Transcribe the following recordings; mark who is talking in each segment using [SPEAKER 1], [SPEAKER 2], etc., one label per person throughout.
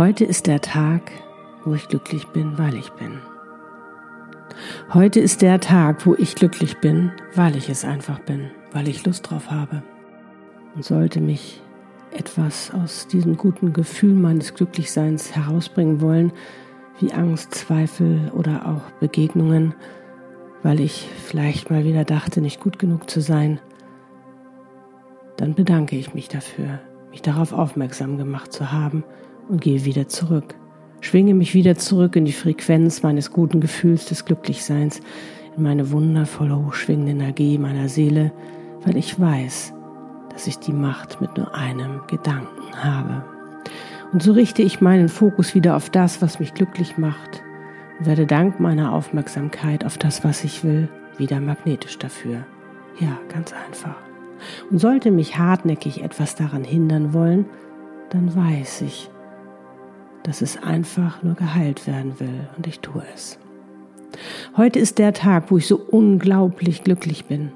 [SPEAKER 1] Heute ist der Tag, wo ich glücklich bin, weil ich bin. Heute ist der Tag, wo ich glücklich bin, weil ich es einfach bin, weil ich Lust drauf habe. Und sollte mich etwas aus diesem guten Gefühl meines Glücklichseins herausbringen wollen, wie Angst, Zweifel oder auch Begegnungen, weil ich vielleicht mal wieder dachte, nicht gut genug zu sein, dann bedanke ich mich dafür, mich darauf aufmerksam gemacht zu haben und gehe wieder zurück. Schwinge mich wieder zurück in die Frequenz meines guten Gefühls des Glücklichseins, in meine wundervolle hochschwingende Energie meiner Seele, weil ich weiß, dass ich die Macht mit nur einem Gedanken habe. Und so richte ich meinen Fokus wieder auf das, was mich glücklich macht und werde dank meiner Aufmerksamkeit auf das, was ich will, wieder magnetisch dafür. Ja, ganz einfach. Und sollte mich hartnäckig etwas daran hindern wollen, dann weiß ich, dass es einfach nur geheilt werden will und ich tue es. Heute ist der Tag, wo ich so unglaublich glücklich bin,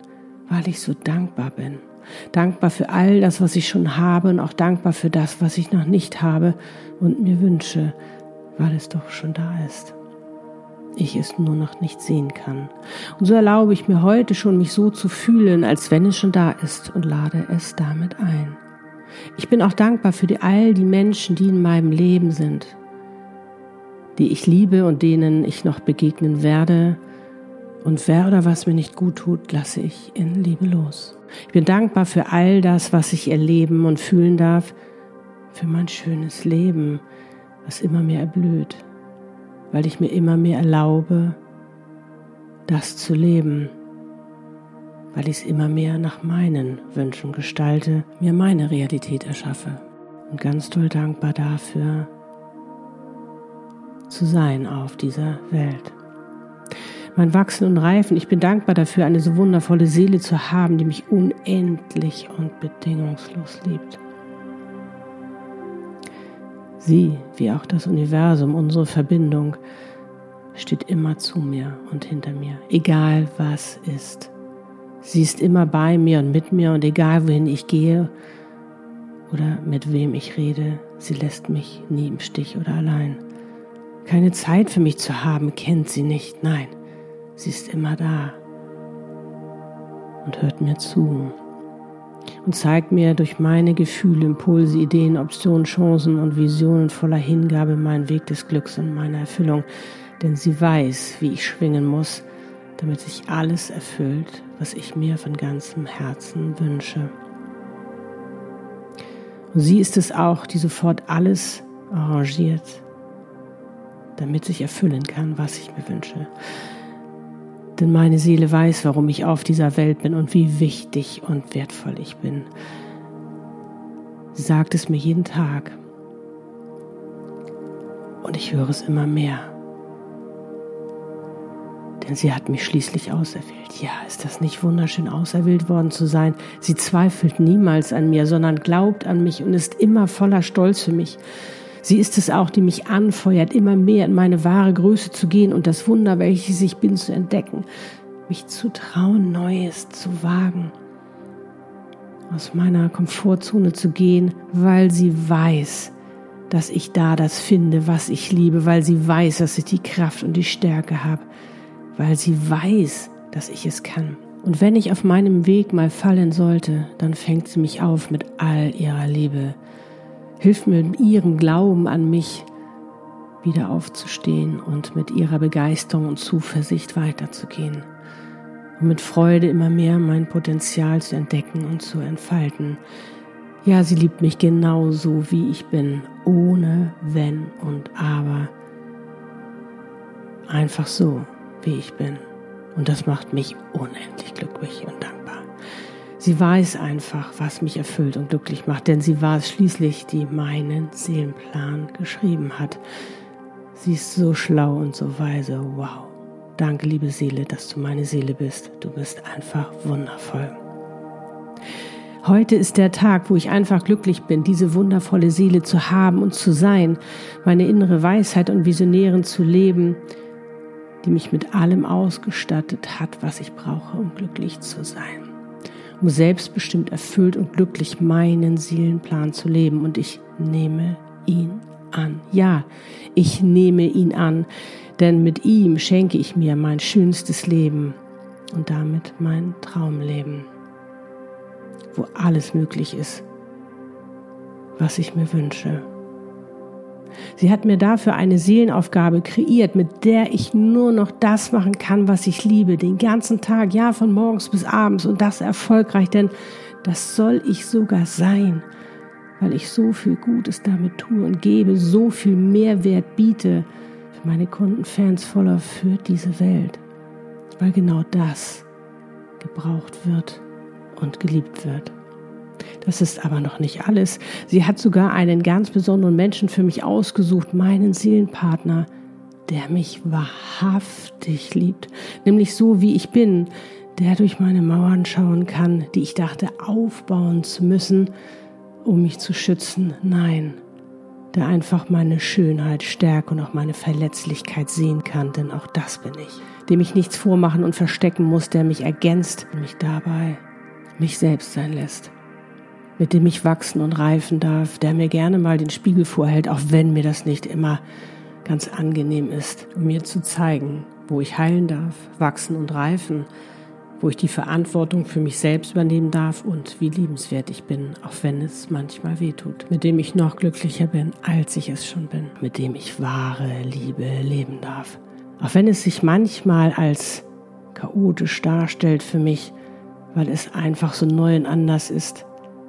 [SPEAKER 1] weil ich so dankbar bin. Dankbar für all das, was ich schon habe und auch dankbar für das, was ich noch nicht habe und mir wünsche, weil es doch schon da ist. Ich es nur noch nicht sehen kann. Und so erlaube ich mir heute schon, mich so zu fühlen, als wenn es schon da ist und lade es damit ein. Ich bin auch dankbar für die, all die Menschen, die in meinem Leben sind, die ich liebe und denen ich noch begegnen werde. Und wer oder was mir nicht gut tut, lasse ich in Liebe los. Ich bin dankbar für all das, was ich erleben und fühlen darf, für mein schönes Leben, was immer mehr erblüht, weil ich mir immer mehr erlaube, das zu leben weil ich es immer mehr nach meinen Wünschen gestalte, mir meine Realität erschaffe. Und ganz toll dankbar dafür zu sein auf dieser Welt. Mein Wachsen und Reifen, ich bin dankbar dafür, eine so wundervolle Seele zu haben, die mich unendlich und bedingungslos liebt. Sie, wie auch das Universum, unsere Verbindung, steht immer zu mir und hinter mir, egal was ist. Sie ist immer bei mir und mit mir und egal wohin ich gehe oder mit wem ich rede, sie lässt mich nie im Stich oder allein. Keine Zeit für mich zu haben, kennt sie nicht. Nein, sie ist immer da und hört mir zu und zeigt mir durch meine Gefühle, Impulse, Ideen, Optionen, Chancen und Visionen voller Hingabe meinen Weg des Glücks und meiner Erfüllung. Denn sie weiß, wie ich schwingen muss, damit sich alles erfüllt, was ich mir von ganzem Herzen wünsche. Und sie ist es auch, die sofort alles arrangiert, damit sich erfüllen kann, was ich mir wünsche. Denn meine Seele weiß, warum ich auf dieser Welt bin und wie wichtig und wertvoll ich bin. Sie sagt es mir jeden Tag. Und ich höre es immer mehr denn sie hat mich schließlich auserwählt. Ja, ist das nicht wunderschön, auserwählt worden zu sein? Sie zweifelt niemals an mir, sondern glaubt an mich und ist immer voller Stolz für mich. Sie ist es auch, die mich anfeuert, immer mehr in meine wahre Größe zu gehen und das Wunder, welches ich bin, zu entdecken, mich zu trauen, Neues zu wagen, aus meiner Komfortzone zu gehen, weil sie weiß, dass ich da das finde, was ich liebe, weil sie weiß, dass ich die Kraft und die Stärke habe, weil sie weiß, dass ich es kann. Und wenn ich auf meinem Weg mal fallen sollte, dann fängt sie mich auf mit all ihrer Liebe, hilft mir mit ihrem Glauben an mich wieder aufzustehen und mit ihrer Begeisterung und Zuversicht weiterzugehen und mit Freude immer mehr mein Potenzial zu entdecken und zu entfalten. Ja, sie liebt mich genauso, wie ich bin, ohne Wenn und Aber. Einfach so wie ich bin. Und das macht mich unendlich glücklich und dankbar. Sie weiß einfach, was mich erfüllt und glücklich macht, denn sie war es schließlich, die meinen Seelenplan geschrieben hat. Sie ist so schlau und so weise. Wow. Danke, liebe Seele, dass du meine Seele bist. Du bist einfach wundervoll. Heute ist der Tag, wo ich einfach glücklich bin, diese wundervolle Seele zu haben und zu sein, meine innere Weisheit und Visionären zu leben die mich mit allem ausgestattet hat, was ich brauche, um glücklich zu sein. Um selbstbestimmt erfüllt und glücklich meinen Seelenplan zu leben. Und ich nehme ihn an. Ja, ich nehme ihn an, denn mit ihm schenke ich mir mein schönstes Leben und damit mein Traumleben, wo alles möglich ist, was ich mir wünsche. Sie hat mir dafür eine Seelenaufgabe kreiert, mit der ich nur noch das machen kann, was ich liebe, den ganzen Tag, ja, von morgens bis abends. Und das erfolgreich, denn das soll ich sogar sein, weil ich so viel Gutes damit tue und gebe, so viel Mehrwert biete für meine Kunden, Fans voller für diese Welt, weil genau das gebraucht wird und geliebt wird. Das ist aber noch nicht alles. Sie hat sogar einen ganz besonderen Menschen für mich ausgesucht, meinen Seelenpartner, der mich wahrhaftig liebt, nämlich so wie ich bin, der durch meine Mauern schauen kann, die ich dachte aufbauen zu müssen, um mich zu schützen. Nein, der einfach meine Schönheit, Stärke und auch meine Verletzlichkeit sehen kann, denn auch das bin ich, dem ich nichts vormachen und verstecken muss, der mich ergänzt und mich dabei mich selbst sein lässt mit dem ich wachsen und reifen darf, der mir gerne mal den Spiegel vorhält, auch wenn mir das nicht immer ganz angenehm ist, um mir zu zeigen, wo ich heilen darf, wachsen und reifen, wo ich die Verantwortung für mich selbst übernehmen darf und wie liebenswert ich bin, auch wenn es manchmal wehtut, mit dem ich noch glücklicher bin, als ich es schon bin, mit dem ich wahre Liebe leben darf. Auch wenn es sich manchmal als chaotisch darstellt für mich, weil es einfach so neu und anders ist,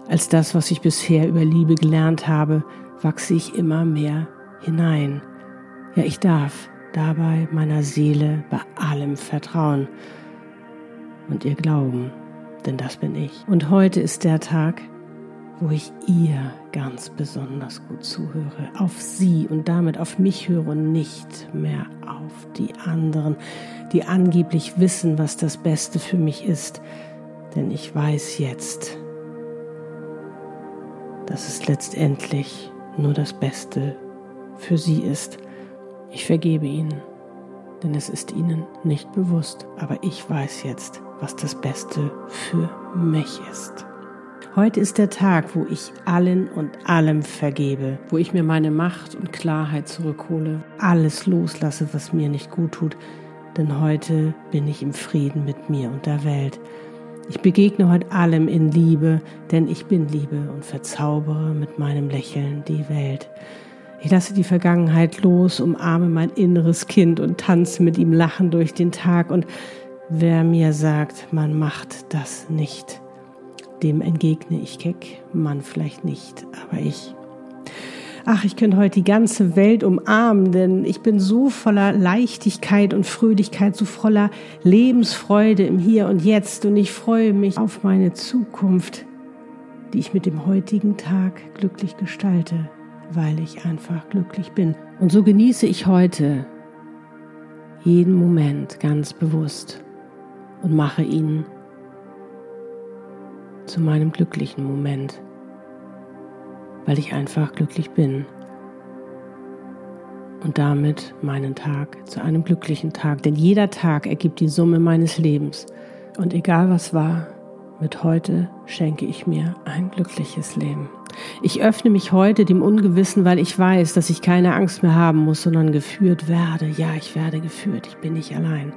[SPEAKER 1] als das, was ich bisher über Liebe gelernt habe, wachse ich immer mehr hinein. Ja, ich darf dabei meiner Seele bei allem vertrauen und ihr glauben, denn das bin ich. Und heute ist der Tag, wo ich ihr ganz besonders gut zuhöre, auf sie und damit auf mich höre und nicht mehr auf die anderen, die angeblich wissen, was das Beste für mich ist. Denn ich weiß jetzt, dass es letztendlich nur das Beste für sie ist. Ich vergebe ihnen, denn es ist ihnen nicht bewusst, aber ich weiß jetzt, was das Beste für mich ist. Heute ist der Tag, wo ich allen und allem vergebe, wo ich mir meine Macht und Klarheit zurückhole, alles loslasse, was mir nicht gut tut, denn heute bin ich im Frieden mit mir und der Welt. Ich begegne heute allem in Liebe, denn ich bin Liebe und verzaubere mit meinem Lächeln die Welt. Ich lasse die Vergangenheit los, umarme mein inneres Kind und tanze mit ihm lachen durch den Tag. Und wer mir sagt, man macht das nicht, dem entgegne ich keck, man vielleicht nicht, aber ich ach, ich könnte heute die ganze Welt umarmen, denn ich bin so voller Leichtigkeit und Fröhlichkeit, so voller Lebensfreude im Hier und Jetzt und ich freue mich auf meine Zukunft, die ich mit dem heutigen Tag glücklich gestalte, weil ich einfach glücklich bin. Und so genieße ich heute jeden Moment ganz bewusst und mache ihn zu meinem glücklichen Moment weil ich einfach glücklich bin. Und damit meinen Tag zu einem glücklichen Tag. Denn jeder Tag ergibt die Summe meines Lebens. Und egal was war, mit heute schenke ich mir ein glückliches Leben. Ich öffne mich heute dem Ungewissen, weil ich weiß, dass ich keine Angst mehr haben muss, sondern geführt werde. Ja, ich werde geführt. Ich bin nicht allein.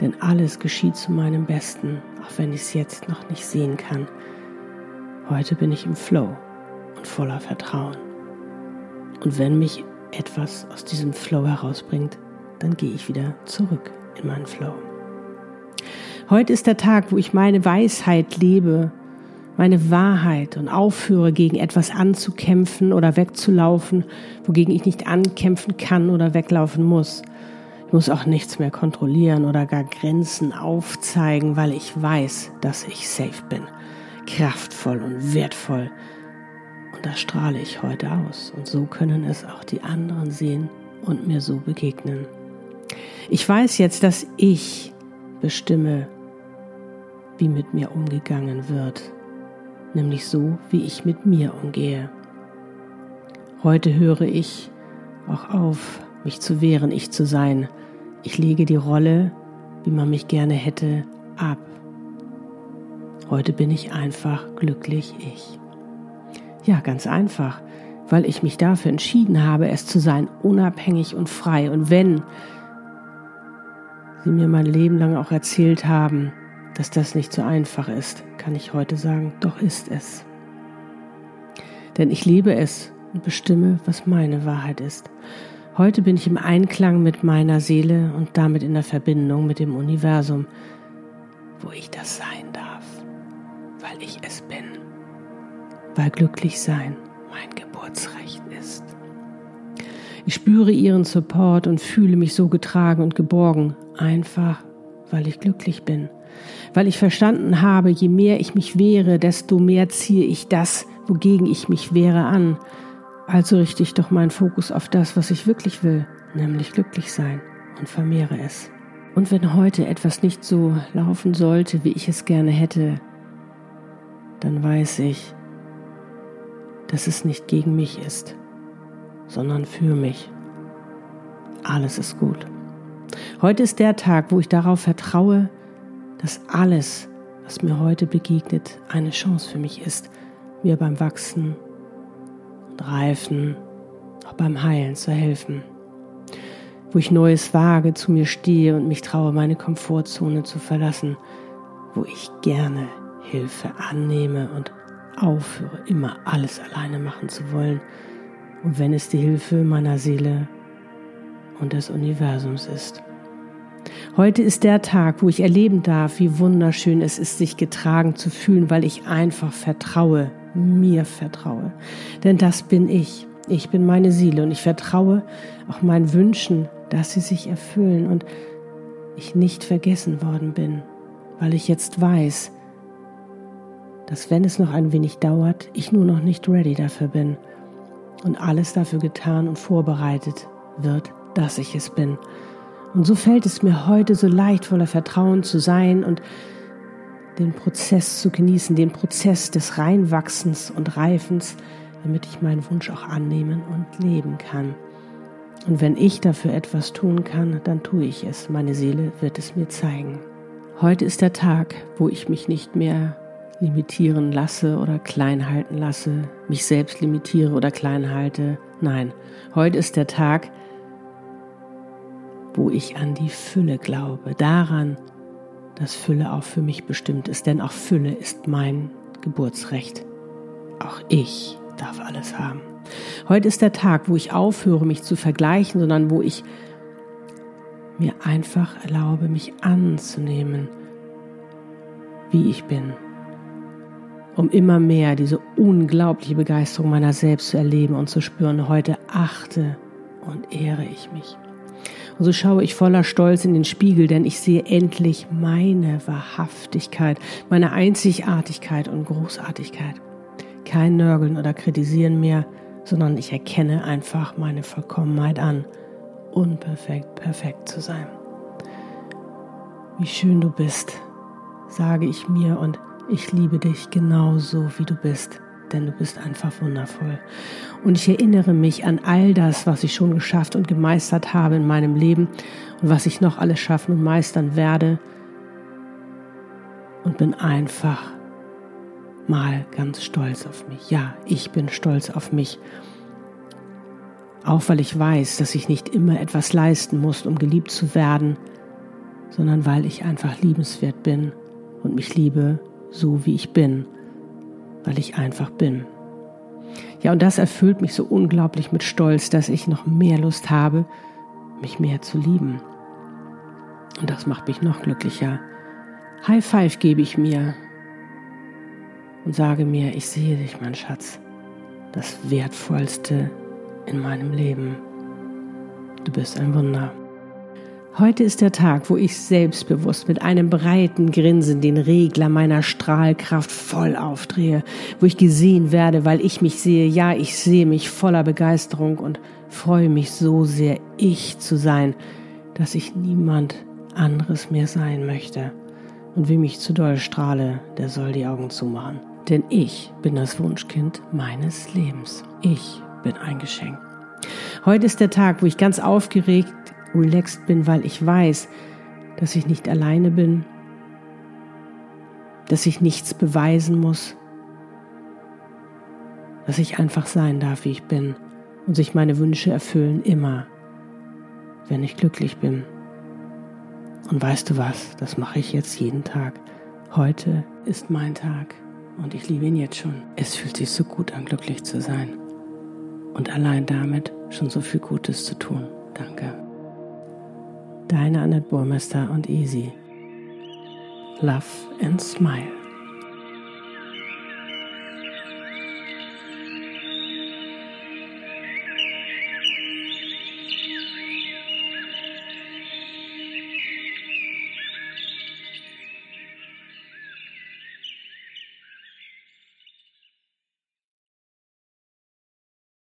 [SPEAKER 1] Denn alles geschieht zu meinem Besten, auch wenn ich es jetzt noch nicht sehen kann. Heute bin ich im Flow und voller Vertrauen. Und wenn mich etwas aus diesem Flow herausbringt, dann gehe ich wieder zurück in meinen Flow. Heute ist der Tag, wo ich meine Weisheit lebe, meine Wahrheit und aufhöre, gegen etwas anzukämpfen oder wegzulaufen, wogegen ich nicht ankämpfen kann oder weglaufen muss. Ich muss auch nichts mehr kontrollieren oder gar Grenzen aufzeigen, weil ich weiß, dass ich safe bin kraftvoll und wertvoll. Und das strahle ich heute aus. Und so können es auch die anderen sehen und mir so begegnen. Ich weiß jetzt, dass ich bestimme, wie mit mir umgegangen wird, nämlich so, wie ich mit mir umgehe. Heute höre ich auch auf, mich zu wehren, ich zu sein. Ich lege die Rolle, wie man mich gerne hätte, ab Heute bin ich einfach glücklich ich. Ja, ganz einfach, weil ich mich dafür entschieden habe, es zu sein, unabhängig und frei. Und wenn Sie mir mein Leben lang auch erzählt haben, dass das nicht so einfach ist, kann ich heute sagen, doch ist es. Denn ich liebe es und bestimme, was meine Wahrheit ist. Heute bin ich im Einklang mit meiner Seele und damit in der Verbindung mit dem Universum, wo ich das sein weil glücklich sein mein Geburtsrecht ist. Ich spüre ihren Support und fühle mich so getragen und geborgen, einfach weil ich glücklich bin, weil ich verstanden habe, je mehr ich mich wehre, desto mehr ziehe ich das, wogegen ich mich wehre, an. Also richte ich doch meinen Fokus auf das, was ich wirklich will, nämlich glücklich sein und vermehre es. Und wenn heute etwas nicht so laufen sollte, wie ich es gerne hätte, dann weiß ich, dass es nicht gegen mich ist, sondern für mich. Alles ist gut. Heute ist der Tag, wo ich darauf vertraue, dass alles, was mir heute begegnet, eine Chance für mich ist, mir beim Wachsen und Reifen, auch beim Heilen zu helfen. Wo ich Neues wage, zu mir stehe und mich traue, meine Komfortzone zu verlassen, wo ich gerne Hilfe annehme und aufhöre, immer alles alleine machen zu wollen. Und wenn es die Hilfe meiner Seele und des Universums ist. Heute ist der Tag, wo ich erleben darf, wie wunderschön es ist, sich getragen zu fühlen, weil ich einfach vertraue, mir vertraue. Denn das bin ich. Ich bin meine Seele und ich vertraue auch meinen Wünschen, dass sie sich erfüllen und ich nicht vergessen worden bin, weil ich jetzt weiß, dass wenn es noch ein wenig dauert, ich nur noch nicht ready dafür bin und alles dafür getan und vorbereitet wird, dass ich es bin. Und so fällt es mir heute so leicht, voller Vertrauen zu sein und den Prozess zu genießen, den Prozess des Reinwachsens und Reifens, damit ich meinen Wunsch auch annehmen und leben kann. Und wenn ich dafür etwas tun kann, dann tue ich es. Meine Seele wird es mir zeigen. Heute ist der Tag, wo ich mich nicht mehr limitieren lasse oder klein halten lasse, mich selbst limitiere oder klein halte. Nein, heute ist der Tag, wo ich an die Fülle glaube, daran, dass Fülle auch für mich bestimmt ist, denn auch Fülle ist mein Geburtsrecht. Auch ich darf alles haben. Heute ist der Tag, wo ich aufhöre, mich zu vergleichen, sondern wo ich mir einfach erlaube, mich anzunehmen, wie ich bin, um immer mehr diese unglaubliche Begeisterung meiner selbst zu erleben und zu spüren. Heute achte und ehre ich mich. Und so schaue ich voller Stolz in den Spiegel, denn ich sehe endlich meine Wahrhaftigkeit, meine Einzigartigkeit und Großartigkeit. Kein Nörgeln oder Kritisieren mehr, sondern ich erkenne einfach meine Vollkommenheit an, unperfekt perfekt zu sein. Wie schön du bist, sage ich mir und ich liebe dich genauso, wie du bist denn du bist einfach wundervoll. Und ich erinnere mich an all das, was ich schon geschafft und gemeistert habe in meinem Leben und was ich noch alles schaffen und meistern werde. Und bin einfach mal ganz stolz auf mich. Ja, ich bin stolz auf mich. Auch weil ich weiß, dass ich nicht immer etwas leisten muss, um geliebt zu werden, sondern weil ich einfach liebenswert bin und mich liebe, so wie ich bin weil ich einfach bin. Ja, und das erfüllt mich so unglaublich mit Stolz, dass ich noch mehr Lust habe, mich mehr zu lieben. Und das macht mich noch glücklicher. High Five gebe ich mir und sage mir, ich sehe dich, mein Schatz, das Wertvollste in meinem Leben. Du bist ein Wunder. Heute ist der Tag, wo ich selbstbewusst mit einem breiten Grinsen den Regler meiner Strahlkraft voll aufdrehe, wo ich gesehen werde, weil ich mich sehe, ja, ich sehe mich voller Begeisterung und freue mich so sehr, ich zu sein, dass ich niemand anderes mehr sein möchte. Und wie mich zu doll strahle, der soll die Augen zumachen. Denn ich bin das Wunschkind meines Lebens. Ich bin ein Geschenk. Heute ist der Tag, wo ich ganz aufgeregt relaxed bin, weil ich weiß, dass ich nicht alleine bin, dass ich nichts beweisen muss, dass ich einfach sein darf, wie ich bin und sich meine Wünsche erfüllen immer, wenn ich glücklich bin. Und weißt du was, das mache ich jetzt jeden Tag. Heute ist mein Tag und ich liebe ihn jetzt schon. Es fühlt sich so gut an, glücklich zu sein. Und allein damit schon so viel Gutes zu tun. Danke. Deine Annette Burmester und Easy. Love and Smile.